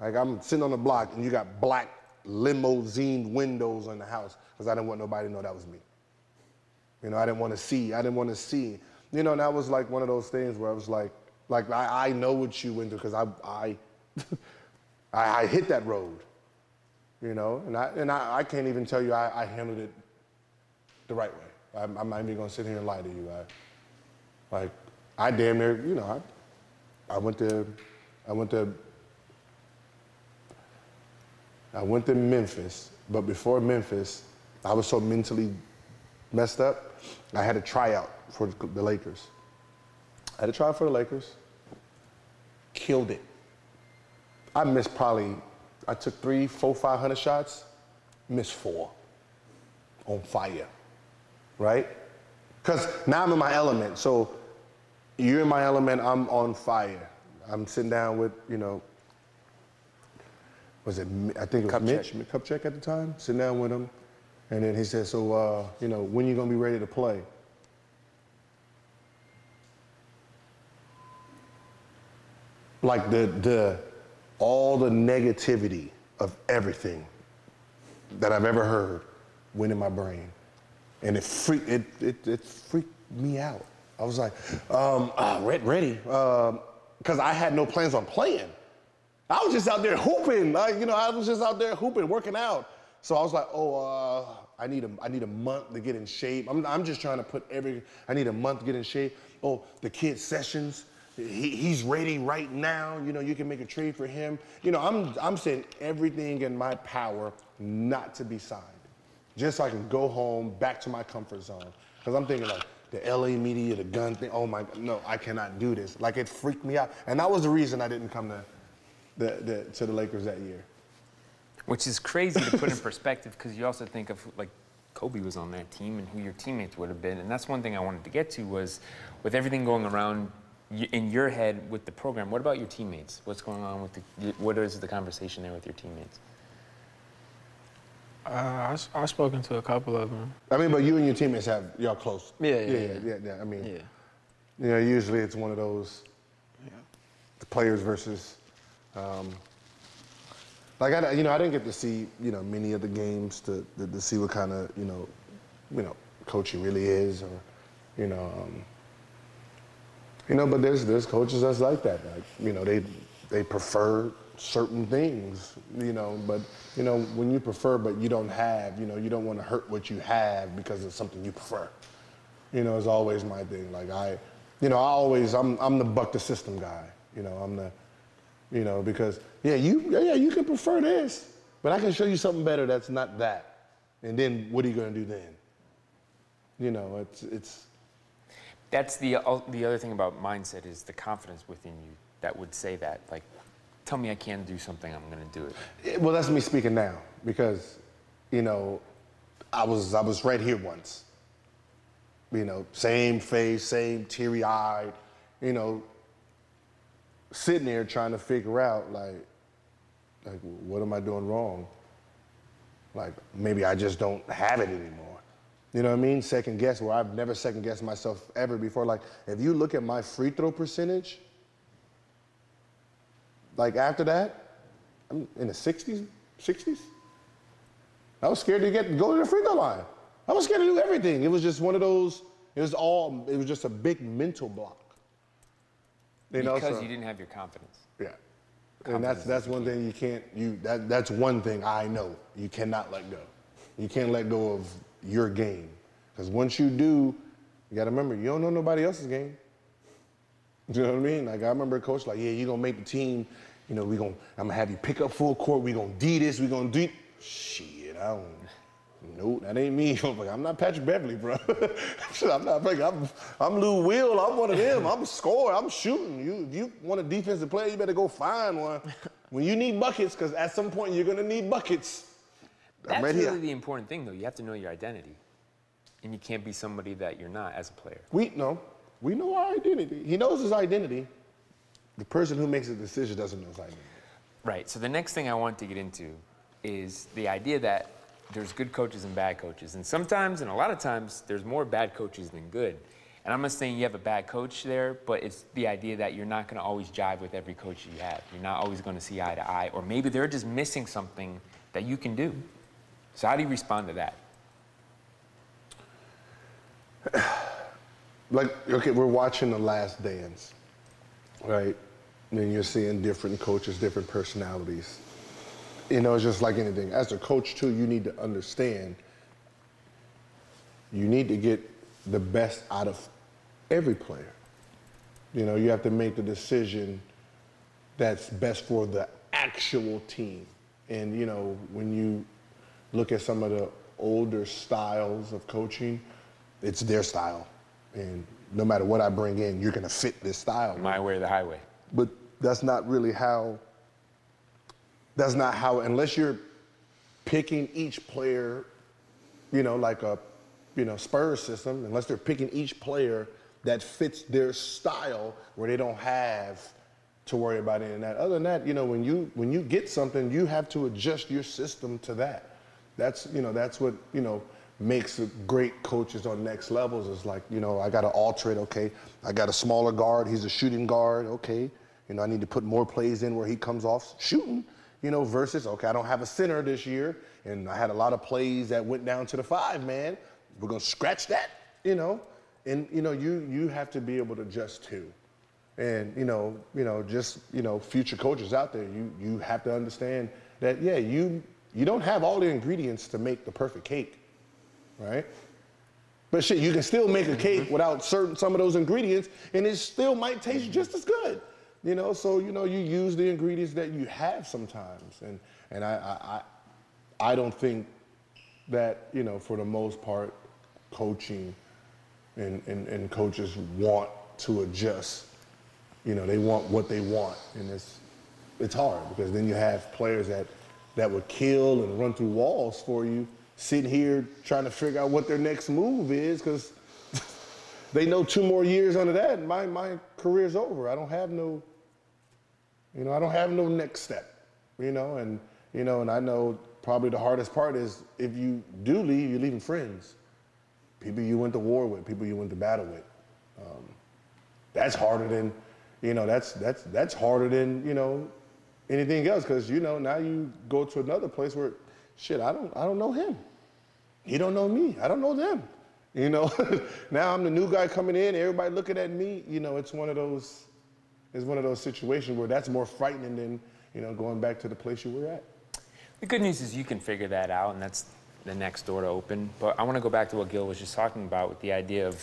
Like I'm sitting on the block and you got black limousine windows on the house because I didn't want nobody to know that was me. You know, I didn't want to see. I didn't want to see. You know, and that was like one of those things where I was like, like I, I know what you went through because I, I, I, I hit that road. You know, and I and I, I can't even tell you I, I handled it the right way. I'm, I'm not even gonna sit here and lie to you. I, like, I damn near, you know, I, I went to, I went to, I went to Memphis, but before Memphis, I was so mentally messed up, I had a tryout for the Lakers. I had a tryout for the Lakers. Killed it. I missed probably, I took three, four, five hundred shots, missed four. On fire. Right? Because now I'm in my element. So you're in my element, I'm on fire. I'm sitting down with, you know, was it, I think it was Mitch, Kupchak at the time, sitting down with him. And then he said, so, uh, you know, when you gonna be ready to play? Like the, the, all the negativity of everything that I've ever heard went in my brain. And it freaked, it, it, it freaked me out. I was like, um, uh, ready, because I had no plans on playing. I was just out there hooping. Like, you know, I was just out there hooping, working out. So I was like, oh, uh, I need a, I need a month to get in shape. I'm, I'm just trying to put every, I need a month to get in shape. Oh, the kid Sessions, he, he's ready right now. You know, you can make a trade for him. You know, I'm, I'm saying everything in my power not to be signed. Just so I can go home, back to my comfort zone. Because I'm thinking like, the LA media, the gun thing, oh my, no, I cannot do this. Like it freaked me out. And that was the reason I didn't come to the, the, to the Lakers that year. Which is crazy to put in perspective because you also think of like Kobe was on that team and who your teammates would have been. And that's one thing I wanted to get to was with everything going around in your head with the program, what about your teammates? What's going on with the, what is the conversation there with your teammates? Uh, I, I've spoken to a couple of them. I mean, but you and your teammates have y'all close. Yeah, yeah, yeah, yeah. yeah. yeah, I mean, Yeah. you know, usually it's one of those the players versus. Um, like I, you know, I didn't get to see you know many of the games to to, to see what kind of you know, you know, coaching really is, or you know, um, you know. But there's there's coaches that's like that. Like you know, they they prefer certain things, you know. But you know, when you prefer, but you don't have, you know, you don't want to hurt what you have because it's something you prefer. You know, is always my thing. Like I, you know, I always I'm I'm the buck the system guy. You know, I'm the, you know, because yeah, you yeah, you can prefer this, but I can show you something better that's not that. And then what are you gonna do then? You know, it's it's That's the uh, the other thing about mindset is the confidence within you that would say that. Like, tell me I can do something, I'm going to do it. Well, that's me speaking now because, you know, I was I was right here once. You know, same face, same teary eyed, you know, sitting there trying to figure out like, like what am I doing wrong? Like maybe I just don't have it anymore. You know what I mean? Second guess where I've never second guessed myself ever before. Like if you look at my free throw percentage, like after that, I'm in the 60s, 60s. I was scared to get go to the free throw line. I was scared to do everything. It was just one of those. It was all. It was just a big mental block. Because you didn't have your confidence. yeah. And that's that's one thing you can't you that that's one thing I know you cannot let go. You can't let go of your game because once you do, you got to remember you don't know nobody else's game. You know what I mean? Like I remember a coach like, yeah, you gonna make the team. You know, we gonna I'm gonna have you pick up full court. We gonna D this. We gonna do shit. I don't. Nope, that ain't me. I'm like, I'm not Patrick Beverley, bro. I'm not. Like, I'm, I'm Lou Will. I'm one of them. I'm a scorer. I'm shooting. You, if you want a defensive player? You better go find one. When you need buckets, because at some point you're gonna need buckets. That's right really the important thing, though. You have to know your identity. And you can't be somebody that you're not as a player. We know. We know our identity. He knows his identity. The person who makes the decision doesn't know his identity. Right. So the next thing I want to get into is the idea that there's good coaches and bad coaches. And sometimes, and a lot of times, there's more bad coaches than good. And I'm not saying you have a bad coach there, but it's the idea that you're not going to always jive with every coach you have. You're not always going to see eye to eye, or maybe they're just missing something that you can do. So how do you respond to that? like okay, we're watching The Last Dance, right? And you're seeing different coaches, different personalities. You know, it's just like anything. As a coach too, you need to understand. You need to get the best out of every player. You know, you have to make the decision that's best for the actual team. And you know, when you look at some of the older styles of coaching, it's their style. And no matter what I bring in, you're gonna fit this style. My way or the highway? But that's not really how that's not how unless you're picking each player, you know, like a you know, Spurs system, unless they're picking each player that fits their style where they don't have to worry about any of that. Other than that, you know, when you when you get something, you have to adjust your system to that. That's you know, that's what, you know, makes great coaches on next levels is like, you know, I gotta alter it, okay. I got a smaller guard, he's a shooting guard, okay. You know, I need to put more plays in where he comes off shooting, you know, versus, okay, I don't have a center this year, and I had a lot of plays that went down to the five man. We're gonna scratch that, you know. And you know, you you have to be able to adjust too. And you know, you know, just you know, future coaches out there, you you have to understand that yeah, you you don't have all the ingredients to make the perfect cake, right? But shit, you can still make a cake mm-hmm. without certain some of those ingredients, and it still might taste mm-hmm. just as good. You know, so you know, you use the ingredients that you have sometimes, and and I I I, don't think that you know for the most part, coaching and, and, and coaches want to adjust. You know, they want what they want, and it's it's hard because then you have players that that would kill and run through walls for you, sitting here trying to figure out what their next move is because they know two more years under that, my my career's over. I don't have no, you know, I don't have no next step. You know, and you know, and I know probably the hardest part is if you do leave, you're leaving friends, people you went to war with, people you went to battle with. Um, that's harder than, you know, that's that's that's harder than you know anything else because you know now you go to another place where, shit, I don't I don't know him, he don't know me, I don't know them. You know, now I'm the new guy coming in, everybody looking at me. You know, it's one of those, it's one of those situations where that's more frightening than, you know, going back to the place you were at. The good news is you can figure that out, and that's the next door to open. But I want to go back to what Gil was just talking about with the idea of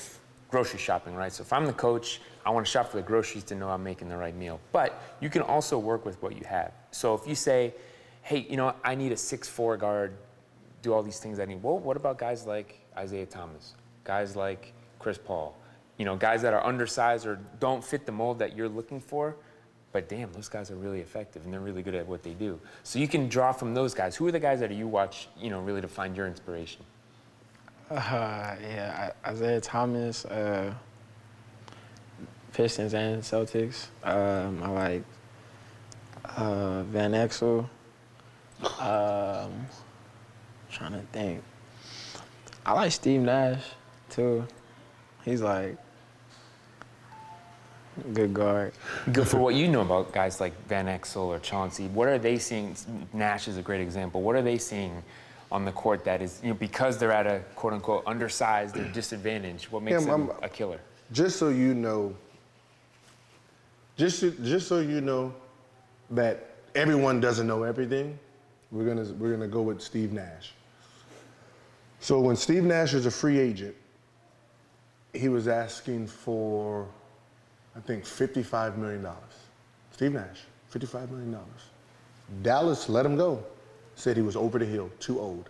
grocery shopping, right? So if I'm the coach, I want to shop for the groceries to know I'm making the right meal. But you can also work with what you have. So if you say, hey, you know, I need a six-four guard, do all these things I need. Well, what about guys like Isaiah Thomas, guys like Chris Paul, you know, guys that are undersized or don't fit the mold that you're looking for? But damn, those guys are really effective and they're really good at what they do. So you can draw from those guys. Who are the guys that you watch, you know, really to find your inspiration? Uh, yeah, Isaiah Thomas, uh, Pistons and Celtics. Um, I like uh, Van Exel. Um, trying to think. I like Steve Nash too. He's like good guard. Good for what you know about guys like Van Exel or Chauncey. What are they seeing? Nash is a great example. What are they seeing on the court that is, you know, because they're at a quote unquote undersized or disadvantage? What makes Yeah, them I'm- a killer? Just so you know, just so, just so you know that everyone doesn't know everything, we're gonna we're gonna go with Steve Nash. So when Steve Nash is a free agent, he was asking for, I think, $55 million. Steve Nash, $55 million. Dallas let him go. Said he was over the hill, too old.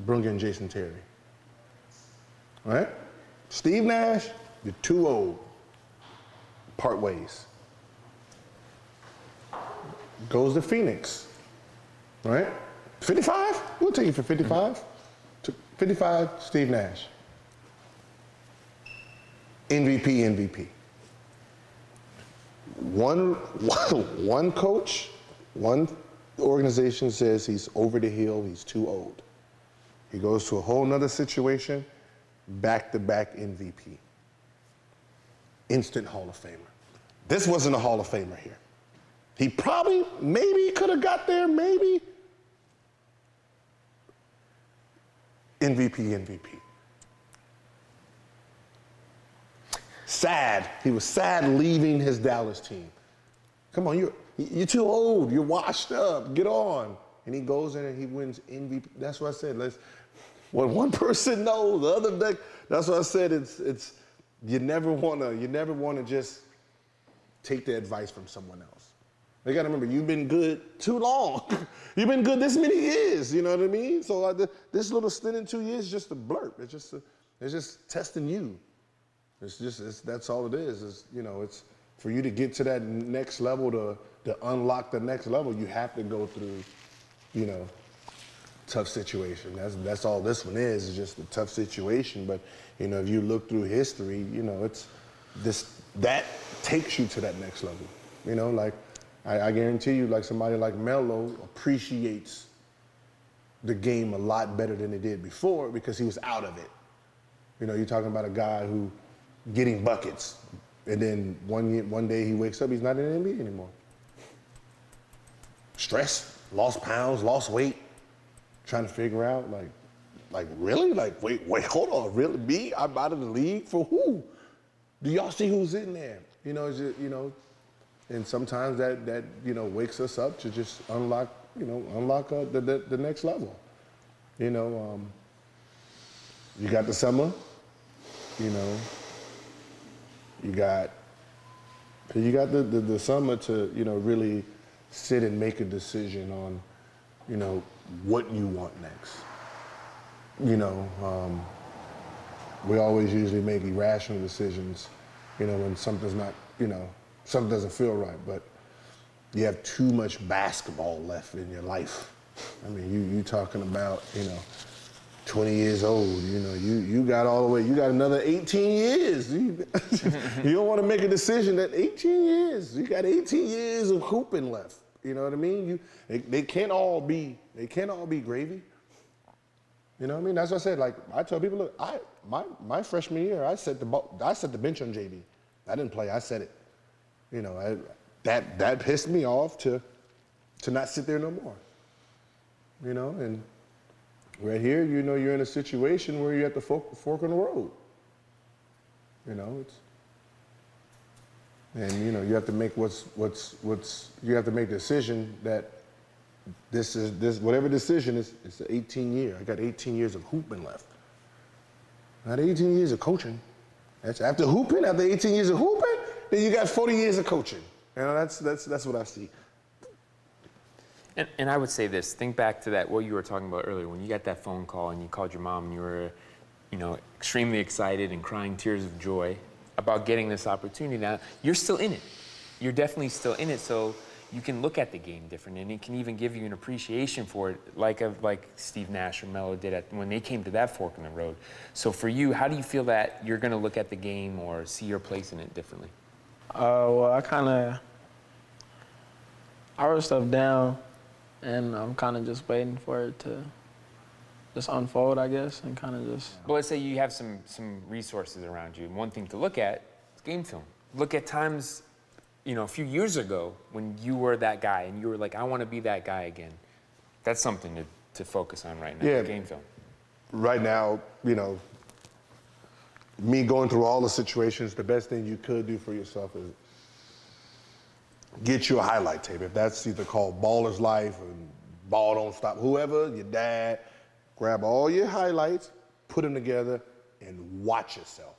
Bring in Jason Terry. Right? Steve Nash, you're too old. Part ways. Goes to Phoenix. Right? 55? We'll take you for 55. Took 55, Steve Nash. MVP, MVP. One, one coach, one organization says he's over the hill, he's too old. He goes to a whole nother situation, back to back MVP. Instant Hall of Famer. This wasn't a Hall of Famer here. He probably, maybe could have got there, maybe. MVP, MVP. Sad. He was sad leaving his Dallas team. Come on, you're, you're too old. You're washed up. Get on. And he goes in and he wins MVP. That's what I said. Let's, what one person knows, the other, that, that's what I said. It's, it's, you never want to, you never want to just take the advice from someone else. You got to remember, you've been good too long. you've been good this many years. You know what I mean? So uh, th- this little stint in two years is just a blurb. It's just, a, it's just testing you. It's just it's, that's all it is. Is you know, it's for you to get to that next level to to unlock the next level. You have to go through, you know, tough situation. That's that's all this one is. Is just a tough situation. But you know, if you look through history, you know, it's this that takes you to that next level. You know, like I, I guarantee you, like somebody like Melo appreciates the game a lot better than he did before because he was out of it. You know, you're talking about a guy who getting buckets, and then one one day he wakes up, he's not in the NBA anymore. Stress, lost pounds, lost weight, trying to figure out like, like really, like wait, wait, hold on, really me? I'm out of the league for who? Do y'all see who's in there? You know, just, you know, and sometimes that that you know wakes us up to just unlock, you know, unlock uh, the, the the next level. You know, um, you got the summer, you know, you got you got the, the, the summer to you know really sit and make a decision on you know what you want next you know um, we always usually make irrational decisions you know when something's not you know something doesn't feel right but you have too much basketball left in your life i mean you you talking about you know 20 years old. You know, you you got all the way. You got another 18 years. You, you don't want to make a decision that 18 years. You got 18 years of hooping left. You know what I mean? You they, they can't all be they can't all be gravy. You know what I mean? That's what I said. Like I tell people, look, I my my freshman year, I set the I set the bench on JB. I didn't play. I said it. You know, I, that that pissed me off to to not sit there no more. You know, and right here, you know, you're in a situation where you're at the fork, fork in the road. You know, it's and you know you have to make what's what's what's you have to make a decision that this is this whatever decision is it's 18 year. I got 18 years of hooping left. Not 18 years of coaching. That's after hooping, after 18 years of hooping, then you got 40 years of coaching. You know, that's that's that's what I see. And, and I would say this: think back to that what you were talking about earlier when you got that phone call and you called your mom and you were, you know, extremely excited and crying tears of joy about getting this opportunity. Now you're still in it. You're definitely still in it. So you can look at the game different, and it can even give you an appreciation for it, like a, like Steve Nash or Melo did at, when they came to that fork in the road. So for you, how do you feel that you're going to look at the game or see your place in it differently? Uh, well, I kind of I wrote stuff down, and I'm kind of just waiting for it to just unfold, I guess, and kind of just. Well, let's say you have some some resources around you, one thing to look at is game film. Look at times, you know, a few years ago when you were that guy, and you were like, I want to be that guy again. That's something to, to focus on right now. Yeah. Game film. Right now, you know, me going through all the situations, the best thing you could do for yourself is get you a highlight tape. If that's either called Ballislife or Ball Don't Stop, whoever, your dad, grab all your highlights, put them together, and watch yourself.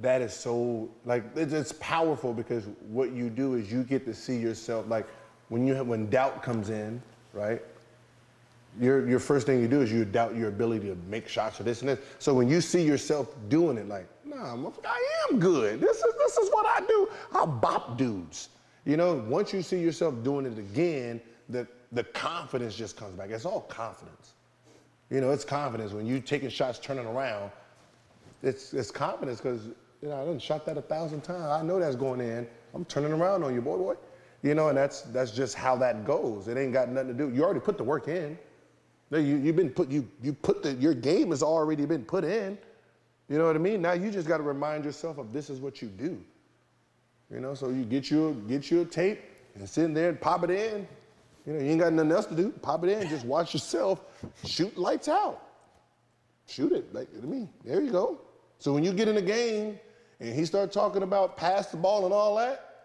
That is so like it's, powerful because what you do is you get to see yourself like when you have, when doubt comes in, right? Your your first thing you do is you doubt your ability to make shots or this and this. So when you see yourself doing it, like, nah, I am good. This is this is what I do. I bop dudes. You know, once you see yourself doing it again, the the confidence just comes back. It's all confidence. You know, it's confidence when you taking shots, turning around. It's it's confidence because you know I done shot that a thousand times. I know that's going in. I'm turning around on you, boy, boy. You know, and that's that's just how that goes. It ain't got nothing to do. You already put the work in. No, you, you've been put, you, you put the, your game has already been put in. You know what I mean? Now you just got to remind yourself of this is what you do. You know, so you get your get you a tape and sit in there and pop it in. You know, you ain't got nothing else to do. Pop it in, just watch yourself, shoot lights out. Shoot it, like, I mean, there you go. So when you get in the game and he start talking about pass the ball and all that,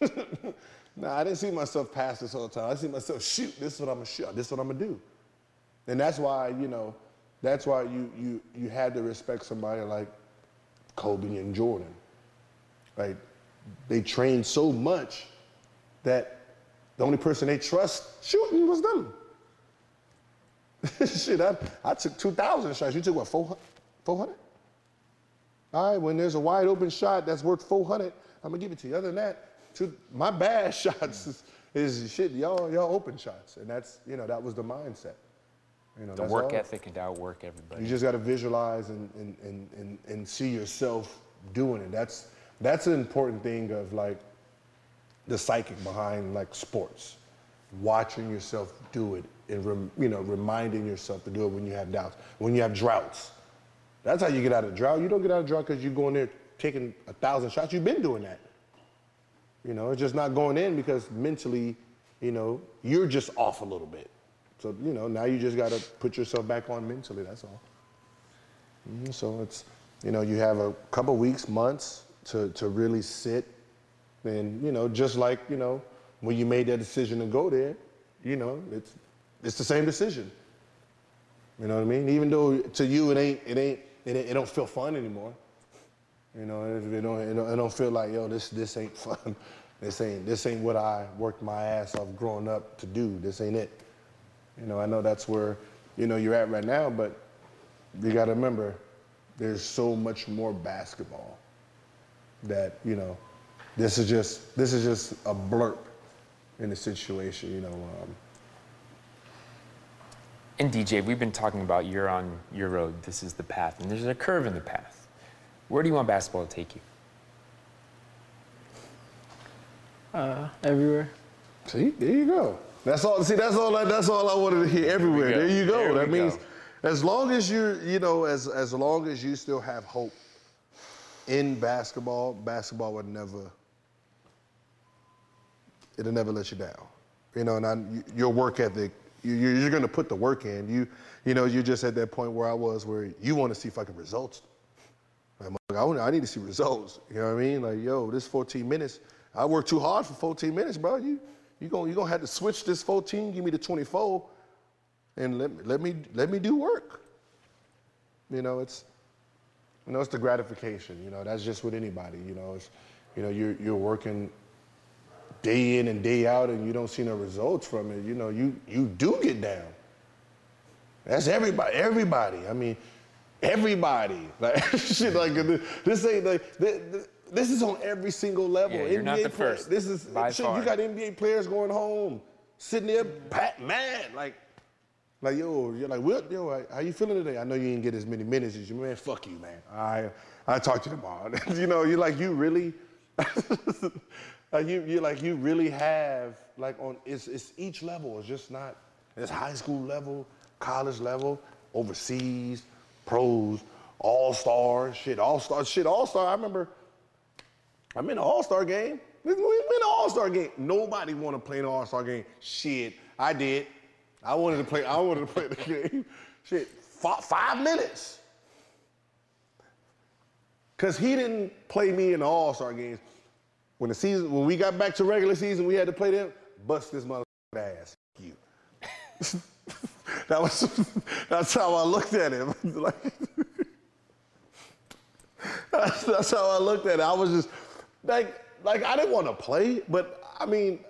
Nah, I didn't see myself pass this the time. I see myself shoot. This is what I'm gonna shoot. This is what I'm gonna do. And that's why, you know, that's why you you you had to respect somebody like Kobe and Jordan. Right? They trained so much that the only person they trust shooting was them. Shit, I, I took 2,000 shots. You took what, 400? All right, when there's a wide open shot that's worth 400, I'm gonna give it to you. Other than that, my bad shots is, is shit, y'all, y'all open shots. And that's, you know, that was the mindset. You know, The work all. ethic and outwork everybody. You just got to visualize and, and, and, and, and see yourself doing it. That's, that's an important thing of like the psychic behind like sports. Watching yourself do it and rem, you know reminding yourself to do it when you have doubts, when you have droughts. That's how you get out of drought. You don't get out of drought because you go in there taking a thousand shots. You've been doing that. You know, it's just not going in because mentally, you know, you're just off a little bit. So, you know, now you just got to put yourself back on mentally, that's all. Mhm, So it's, you know, you have a couple weeks, months to, to really sit and, you know, just like, you know, when you made that decision to go there, you know, it's, it's the same decision. You know what I mean? Even though to you it ain't, it ain't, it, ain't, it don't feel fun anymore. You know, it, it, don't, it, don't, it don't feel like, yo, this, this ain't fun. This ain't, this ain't what I worked my ass off growing up to do. This ain't it. You know, I know that's where, you know, you're at right now, but you got to remember, there's so much more basketball that, you know, this is just, this is just a blurb in the situation, you know. Um, And DJ, we've been talking about you're on your road. This is the path, and there's a curve in the path. Where do you want basketball to take you? Uh, everywhere. See, there you go. That's all. See, that's all. I, that's all I wanted to hear. Everywhere. There you go. There that means, go. as long as you're, you know, as as long as you still have hope in basketball, basketball would never. It'll never let you down. You know, and I, your work ethic, you, you're, you're going to put the work in. You, you know, you're just at that point where I was, where you want to see fucking results. Like, I, need to see results. You know what I mean? Like, yo, this 14 minutes, I worked too hard for 14 minutes, bro. You, you gonna, you gonna have to switch this 14, give me the 24, and let, me- let me, let me do work. You know, it's, you know, it's the gratification. You know, that's just with anybody. You know, it's, you know, you're, you're working day in and day out, and you don't see no results from it. You know, you, you do get down. That's everybody. Everybody. I mean, everybody. Like shit. Like this ain't like this, this is on every single level. Yeah, you're not the first, This is by shit. far. You got NBA players going home, sitting there, pat mad, like. Like yo, you're like, what, yo, how- how you feeling today? I know you didn't get as many minutes as you, man. Fuck you, man. I, I talk to you tomorrow. you know, you're like, you really, like you, you like, you really have like on, it's, it's each level. It's just not, it's high school level, college level, overseas, pros, all stars, shit, all star, shit, all star. I remember, I'm in an all star game. We we in an all star game. Nobody want to play an all star game. Shit, I did. I wanted to play. I wanted to play the game. Shit, five, five minutes. Cause he didn't play me in the All Star games. When the season, when we got back to regular season, we had to play them. Bust this mother ass. You. that was. That's how I looked at him. like, that's, that's how I looked at it. I was just like, like I didn't want to play, but I mean,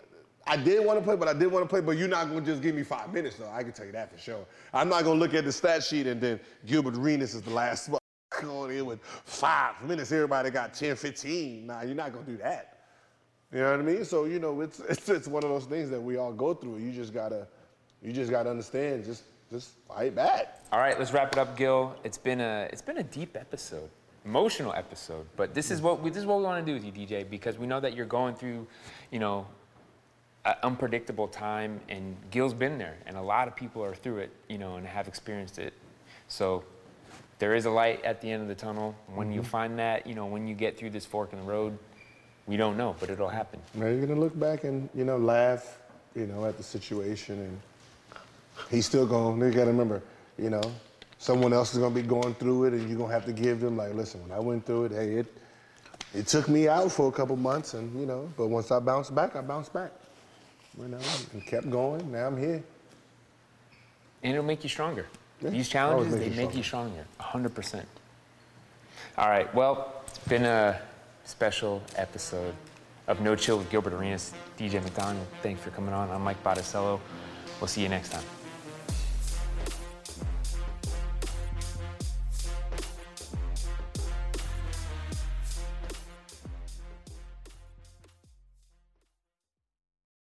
I did want to play, but I did want to play. But you're not gonna just give me five minutes, though. I can tell you that for sure. I'm not gonna look at the stat sheet and then Gilbert Arenas is the last going in with five minutes. Everybody got 10, 15. Nah, you're not gonna do that. You know what I mean? So you know, it's it's it's one of those things that we all go through. You just gotta, you just gotta understand. Just just fight back. All right, let's wrap it up, Gil. It's been a it's been a deep episode, emotional episode. But this is what we this is what we want to do with you, DJ, because we know that you're going through, you know, an unpredictable time, and Gil's been there, and a lot of people are through it, you know, and have experienced it. So there is a light at the end of the tunnel. When you mm-hmm. find that, you know, when you get through this fork in the road, we don't know, but it'll happen. Now you're gonna look back and you know laugh, you know, at the situation, and he's still going. You gotta remember, you know, someone else is gonna be going through it, and you're gonna have to give them like, listen, when I went through it, hey, it it took me out for a couple months, and you know, but once I bounced back, I bounced back, you know, and kept going. Now I'm here. And it'll make you stronger. Yeah, These challenges, they you make you stronger, 100%. All right, well, it's been a special episode of No Chill with Gilbert Arenas. DJ McDonald, thanks for coming on. I'm Mike Botticello. We'll see you next time.